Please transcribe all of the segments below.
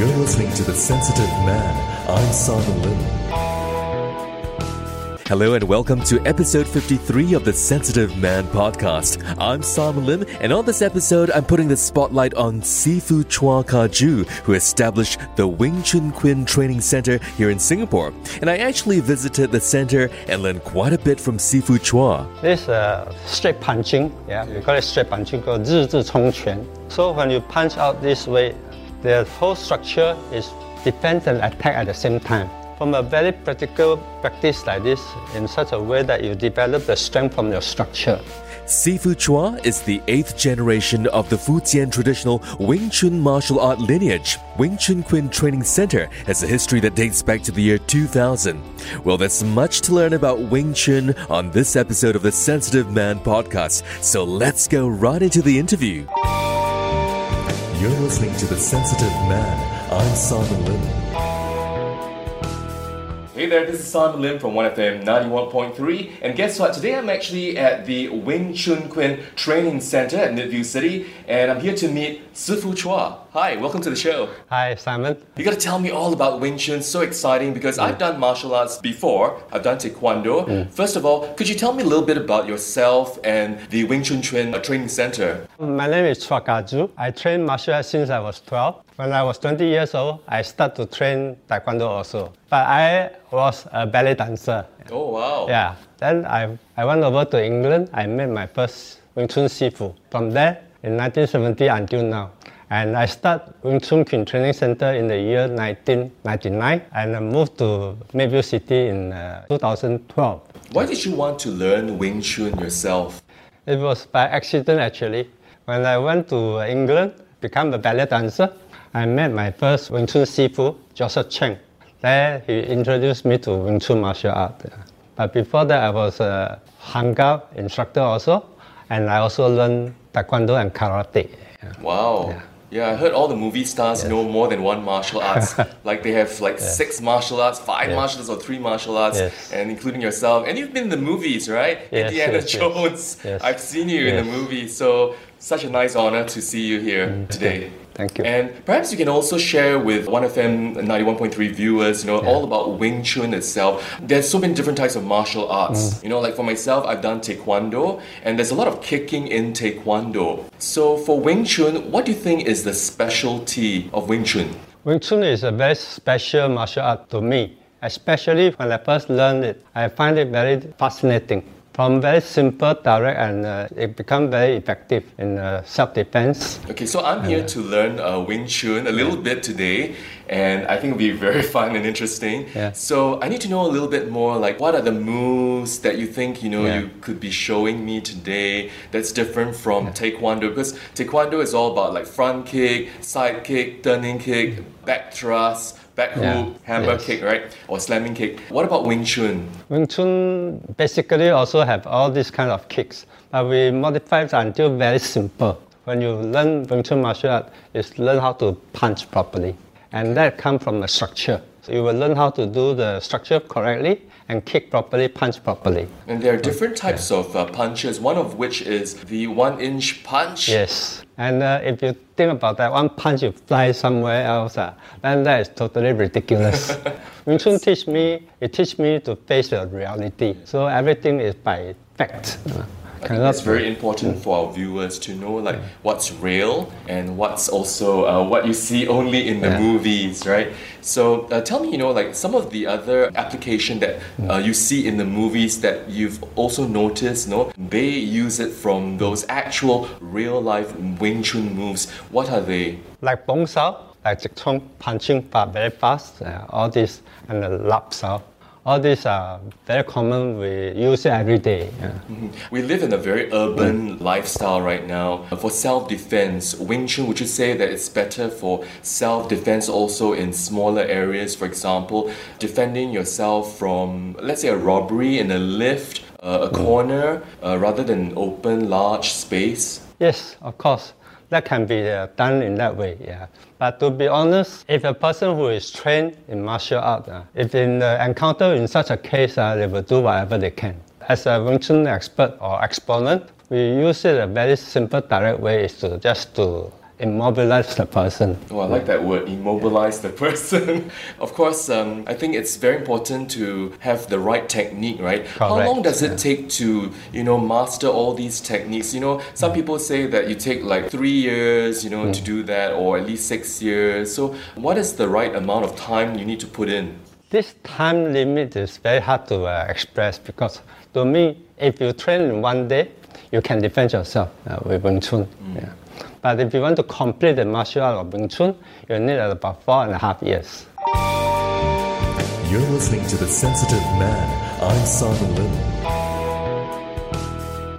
You're listening to The Sensitive Man. I'm Simon Lim. Hello and welcome to episode 53 of the Sensitive Man podcast. I'm Simon Lim, and on this episode, I'm putting the spotlight on Sifu Chua Kah Joo, who established the Wing Chun Kuen Training Center here in Singapore. And I actually visited the center and learned quite a bit from Sifu Chua. This uh, straight punching, yeah, we call it straight punching called 日字冲拳. So when you punch out this way, the whole structure is defense and attack at the same time from a very practical practice like this in such a way that you develop the strength from your structure. Sifu Chua is the eighth generation of the Fujian traditional Wing Chun martial art lineage. Wing Chun Kuen Training Center has a history that dates back to the year 2000. Well, there's much to learn about Wing Chun on this episode of the Sensitive Man podcast, so let's go right into the interview. You're listening to The Sensitive Man. I'm Simon Lim. Hey there, this is Simon Lim from 1FM 91.3. And guess what? Today I'm actually at the Wing Chun Kuen Training Center at Midview City, and I'm here to meet Sifu Chua. Hi, welcome to the show. Hi, Simon. You gotta tell me all about Wing Chun, so exciting because I've mm. done martial arts before. I've done Taekwondo. Mm. First of all, could you tell me a little bit about yourself and the Wing Chun Kuen uh, Training Center? My name is Chua Kah Joo. I trained martial arts since I was 12. When I was 20 years old, I started to train Taekwondo also. But I was a ballet dancer. Oh, wow. Yeah. Then I, I went over to England. I met my first Wing Chun Sifu. From there, in 1970 until now. And I started Wing Chun Kuen Training Center in the year 1999 and I moved to Midview City in uh, 2012. Why did you want to learn Wing Chun yourself? It was by accident actually. When I went to England, become a ballet dancer, I met my first Wing Chun Sifu, Joseph Cheng. There he introduced me to Wing Chun martial art. But before that, I was a Hangul instructor also, and I also learned Taekwondo and Karate. Wow. Yeah. I heard all the movie stars know more than one martial arts. like they have like six martial arts, five Yes. martial arts, or three martial arts, Yes. and including yourself. And you've been in the movies, right? Yes, Indiana yes, yes. Jones. Yes. I've seen you in the movie, so such a nice honor to see you here today. Thank you. And perhaps you can also share with 1FM 91.3 viewers, you know, all about Wing Chun itself. There's so many different types of martial arts. Mm. You know, like for myself, I've done Taekwondo, and there's a lot of kicking in Taekwondo. So for Wing Chun, what do you think is the specialty of Wing Chun? Wing Chun is a very special martial art to me, especially when I first learned it. I find it very fascinating. From very simple, direct, and uh, it become very effective in uh, self-defense. Okay, so I'm here to learn uh, Wing Chun a little bit today, and I think it'll be very fun and interesting. Yeah. So I need to know a little bit more, like what are the moves that you think you know you could be showing me today that's different from Taekwondo? Because Taekwondo is all about like front kick, side kick, turning kick, back thrust. Back Yeah. hammer Yes. kick, right? Or slamming kick. What about Wing Chun? Wing Chun basically also have all these kind of kicks, but we modify it until very simple. When you learn Wing Chun martial art, is learn how to punch properly, and that comes from the structure. So you will learn how to do the structure correctly and kick properly, punch properly. And there are different types of uh, punches, one of which is the one inch punch. Yes, and uh, if you think about that, one punch you fly somewhere else, uh, then that is totally ridiculous. Wing Chun teach me, it teach me to face the reality. So everything is by fact. I think that's very important for our viewers to know like what's real and what's also uh, what you see only in the Yeah. movies, right? So uh, tell me, you know, like some of the other application that uh, you see in the movies that you've also noticed, no, they use it from those actual real life Wing Chun moves. What are they? like bong sao, like 直冲 punching but very fast, uh, all this, and the lap sao. All these are very common, we use it every day. yeah. We live in a very urban lifestyle right now. For self defense, Wing Chun, would you say that it's better for self defense also in smaller areas? For example, defending yourself from, let's say, a robbery in a lift, uh, a corner, uh, rather than open, large space? Yes, of course. That can be uh, done in that way, yeah. But to be honest, if a person who is trained in martial art, uh, if in uh, encounter in such a case, uh, they will do whatever they can. As a Wing Chun expert or exponent, we use it a very simple, direct way is to just to immobilize the person. Oh, I like that word, immobilize the person. of course, um, I think it's very important to have the right technique, right? Correct. How long does it take to, you know, master all these techniques? You know, some people say that you take like three years, you know, to do that, or at least six years. So, what is the right amount of time you need to put in? This time limit is very hard to uh, express because to me, if you train in one day, you can defend yourself uh, with Wing Chun. Yeah. But if you want to complete the martial art of Wing Chun, you need about four and a half years. You're listening to The Sensitive Man. I'm Simon Lim.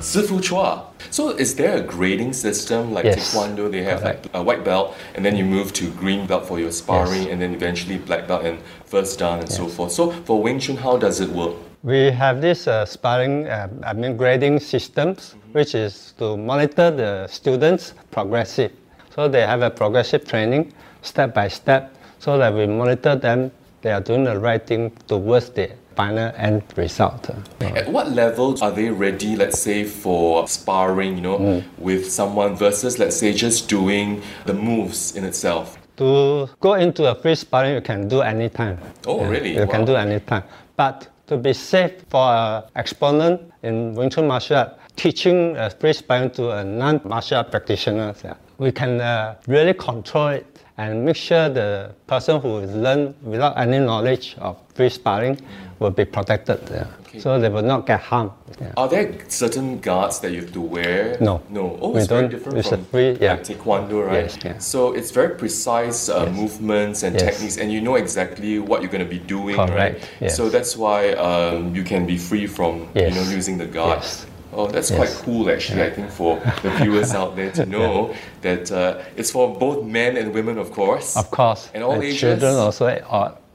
Sifu Chua. So, is there a grading system like Yes. Taekwondo? They have like a white belt, and then you move to green belt for your sparring, Yes. and then eventually black belt and first dan and so forth. So, for Wing Chun, how does it work? We have this uh, sparring, uh, I mean grading systems, which is to monitor the students progressive. So they have a progressive training, step by step, so that we monitor them. They are doing the right thing towards the final end result. At what level are they ready, let's say, for sparring, you know, Mm. with someone versus, let's say, just doing the moves in itself? To go into a free sparring, you can do anytime. Oh, really? You can Wow. do anytime. But to be safe for an exponent in Wing Chun martial art, teaching uh, free sparring to a non-martial art practitioner, yeah, we can uh, really control it and make sure the person who is learn without any knowledge of free sparring will be protected. yeah. So they will not get harmed. yeah. Are there certain guards that you have to wear? No. No. Oh, We it's very different it's from free- yeah. like Taekwondo, right? Yes, yeah. So it's very precise uh, movements and Yes. techniques, and you know exactly what you're going to be doing, right? Yes. So that's why um, you can be free from Yes. you know using the guard. Yes. Oh, that's quite cool, actually. I think for the viewers out there to know that uh, it's for both men and women, of course. Of course. And all ages? children also,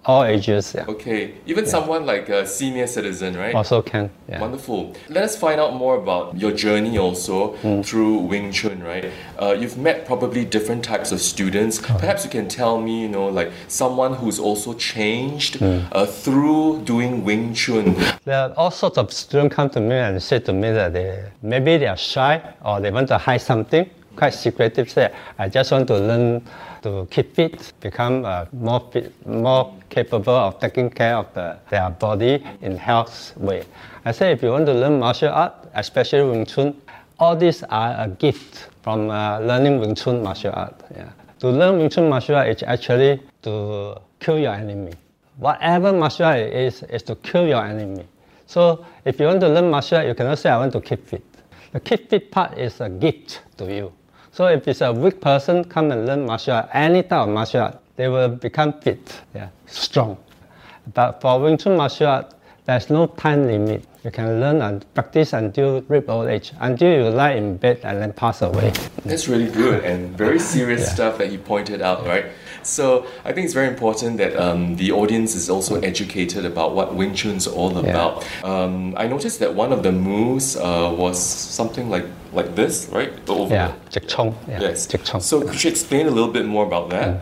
all ages, yeah. Okay, even someone like a senior citizen, right? also can. Yeah. Wonderful. Let us find out more about your journey also through Wing Chun, right? Uh, you've met probably different types of students. Perhaps you can tell me, you know, like someone who's also changed uh, through doing Wing Chun. There are all sorts of students come to me and say to me that they maybe they are shy or they want to hide something, quite secretive. Say, I just want to learn to keep fit, become uh, more fit, more capable of taking care of the, their body in health way. I say, if you want to learn martial art, especially Wing Chun, all these are a gift from uh, learning Wing Chun martial art. Yeah. To learn Wing Chun martial art is actually to kill your enemy. Whatever martial art is, is to kill your enemy. So if you want to learn martial art, you cannot say, I want to keep fit. The keep fit part is a gift to you. So if it's a weak person, come and learn martial art, any type of martial art, they will become fit, yeah, strong. But for Wing Chun martial art, there's no time limit. You can learn and practice until reach old age, until you lie in bed and then pass away. That's really good and very serious stuff that you pointed out, right? So I think it's very important that um, the audience is also educated about what Wing Chun's all about. Um, I noticed that one of the moves uh, was something like like this, right? Over Yeah, Jik Chong. Yeah, Yes. Jik Chong. So could you explain a little bit more about that?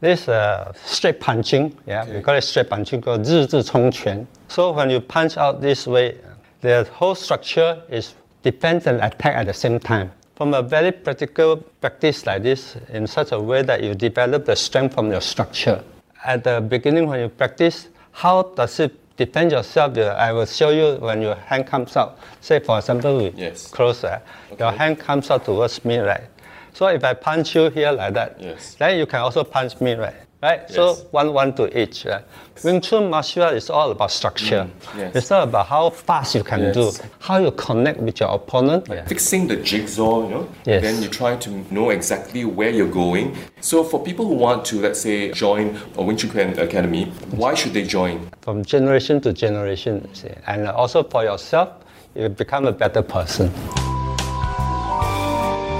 This uh, straight punching, yeah, we call it straight punching called 日字冲拳. So when you punch out this way, the whole structure is defense and attack at the same time. From a very practical practice like this, in such a way that you develop the strength from your structure. At the beginning, when you practice, how does it defend yourself? Uh, I will show you when your hand comes out. Say, for example, we Yes. close, uh, your hand comes out towards me, right? So if I punch you here like that, Yes. then you can also punch me, right? Right? Yes. So one one to each. Right? Wing Chun martial art is all about structure. Mm, yes. It's not about how fast you can Yes. do, how you connect with your opponent. Yeah. Fixing the jigsaw, you know, Yes. then you try to know exactly where you're going. So for people who want to, let's say, join a Wing Chun Academy, why should they join? From generation to generation, see. and also for yourself, you become a better person.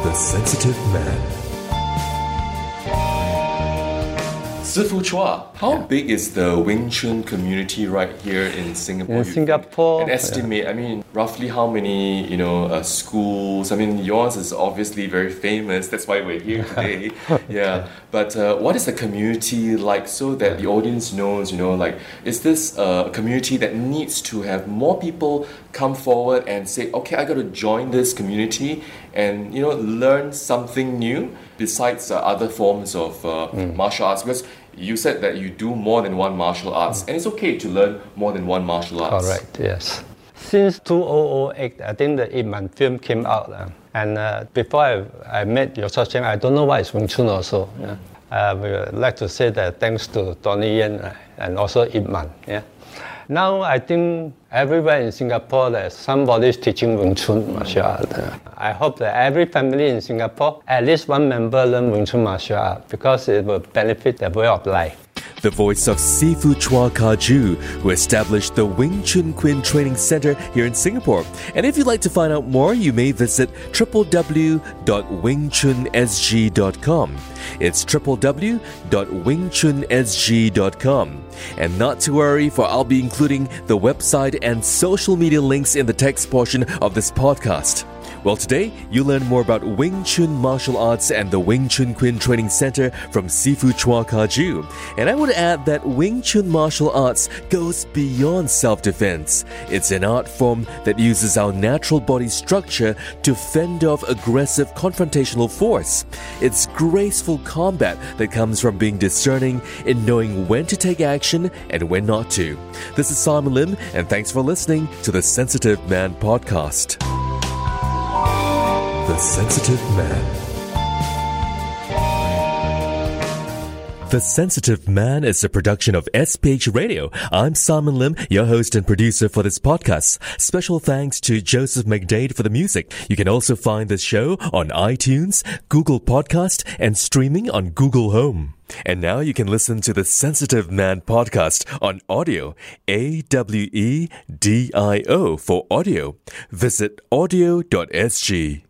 The Sensitive Man. Sifu Chua, how big is the Wing Chun community right here in Singapore? In you think? Singapore, an estimate. I mean, roughly how many you know uh, schools? I mean, yours is obviously very famous. That's why we're here today. yeah, but uh, what is the community like so that the audience knows? You know, like is this a community that needs to have more people come forward and say, okay, I got to join this community and you know learn something new besides uh, other forms of uh, Mm. martial arts? Because you said that you do more than one martial arts, and it's okay to learn more than one martial arts. Correct, yes. Since 2008, I think the Ip Man film came out. uh, and uh, before I, I met Joseph Cheng, I don't know why it's Wing Chun also. Yeah. I would like to say that thanks to Donnie Yen uh, and also Ip Man. Yeah. Now I think everywhere in Singapore there's somebody is teaching Wing Chun martial art. Uh, I hope that every family in Singapore, at least one member learn Wing Chun martial art because it will benefit their way of life. The voice of Sifu Chua Kah Joo, who established the Wing Chun Kuen Training Center here in Singapore. And if you'd like to find out more, you may visit www.wingchunsg.com. It's www.wingchunsg.com. And not to worry, for I'll be including the website and social media links in the text portion of this podcast. Well, today you learn more about Wing Chun martial arts and the Wing Chun Kuen Training Center from Sifu Chua Kah Joo. And I would add that Wing Chun martial arts goes beyond self defense. It's an art form that uses our natural body structure to fend off aggressive confrontational force. It's graceful combat that comes from being discerning in knowing when to take action and when not to. This is Simon Lim, and thanks for listening to the Sensitive Man podcast. The Sensitive Man. The Sensitive Man is a production of SPH Radio. I'm Simon Lim, your host and producer for this podcast. Special thanks to Joseph McDade for the music. You can also find this show on iTunes, Google Podcast, and streaming on Google Home. And now you can listen to the Sensitive Man podcast on AWEDIO. A W E D I O for AWEDIO. Visit awedio.sg.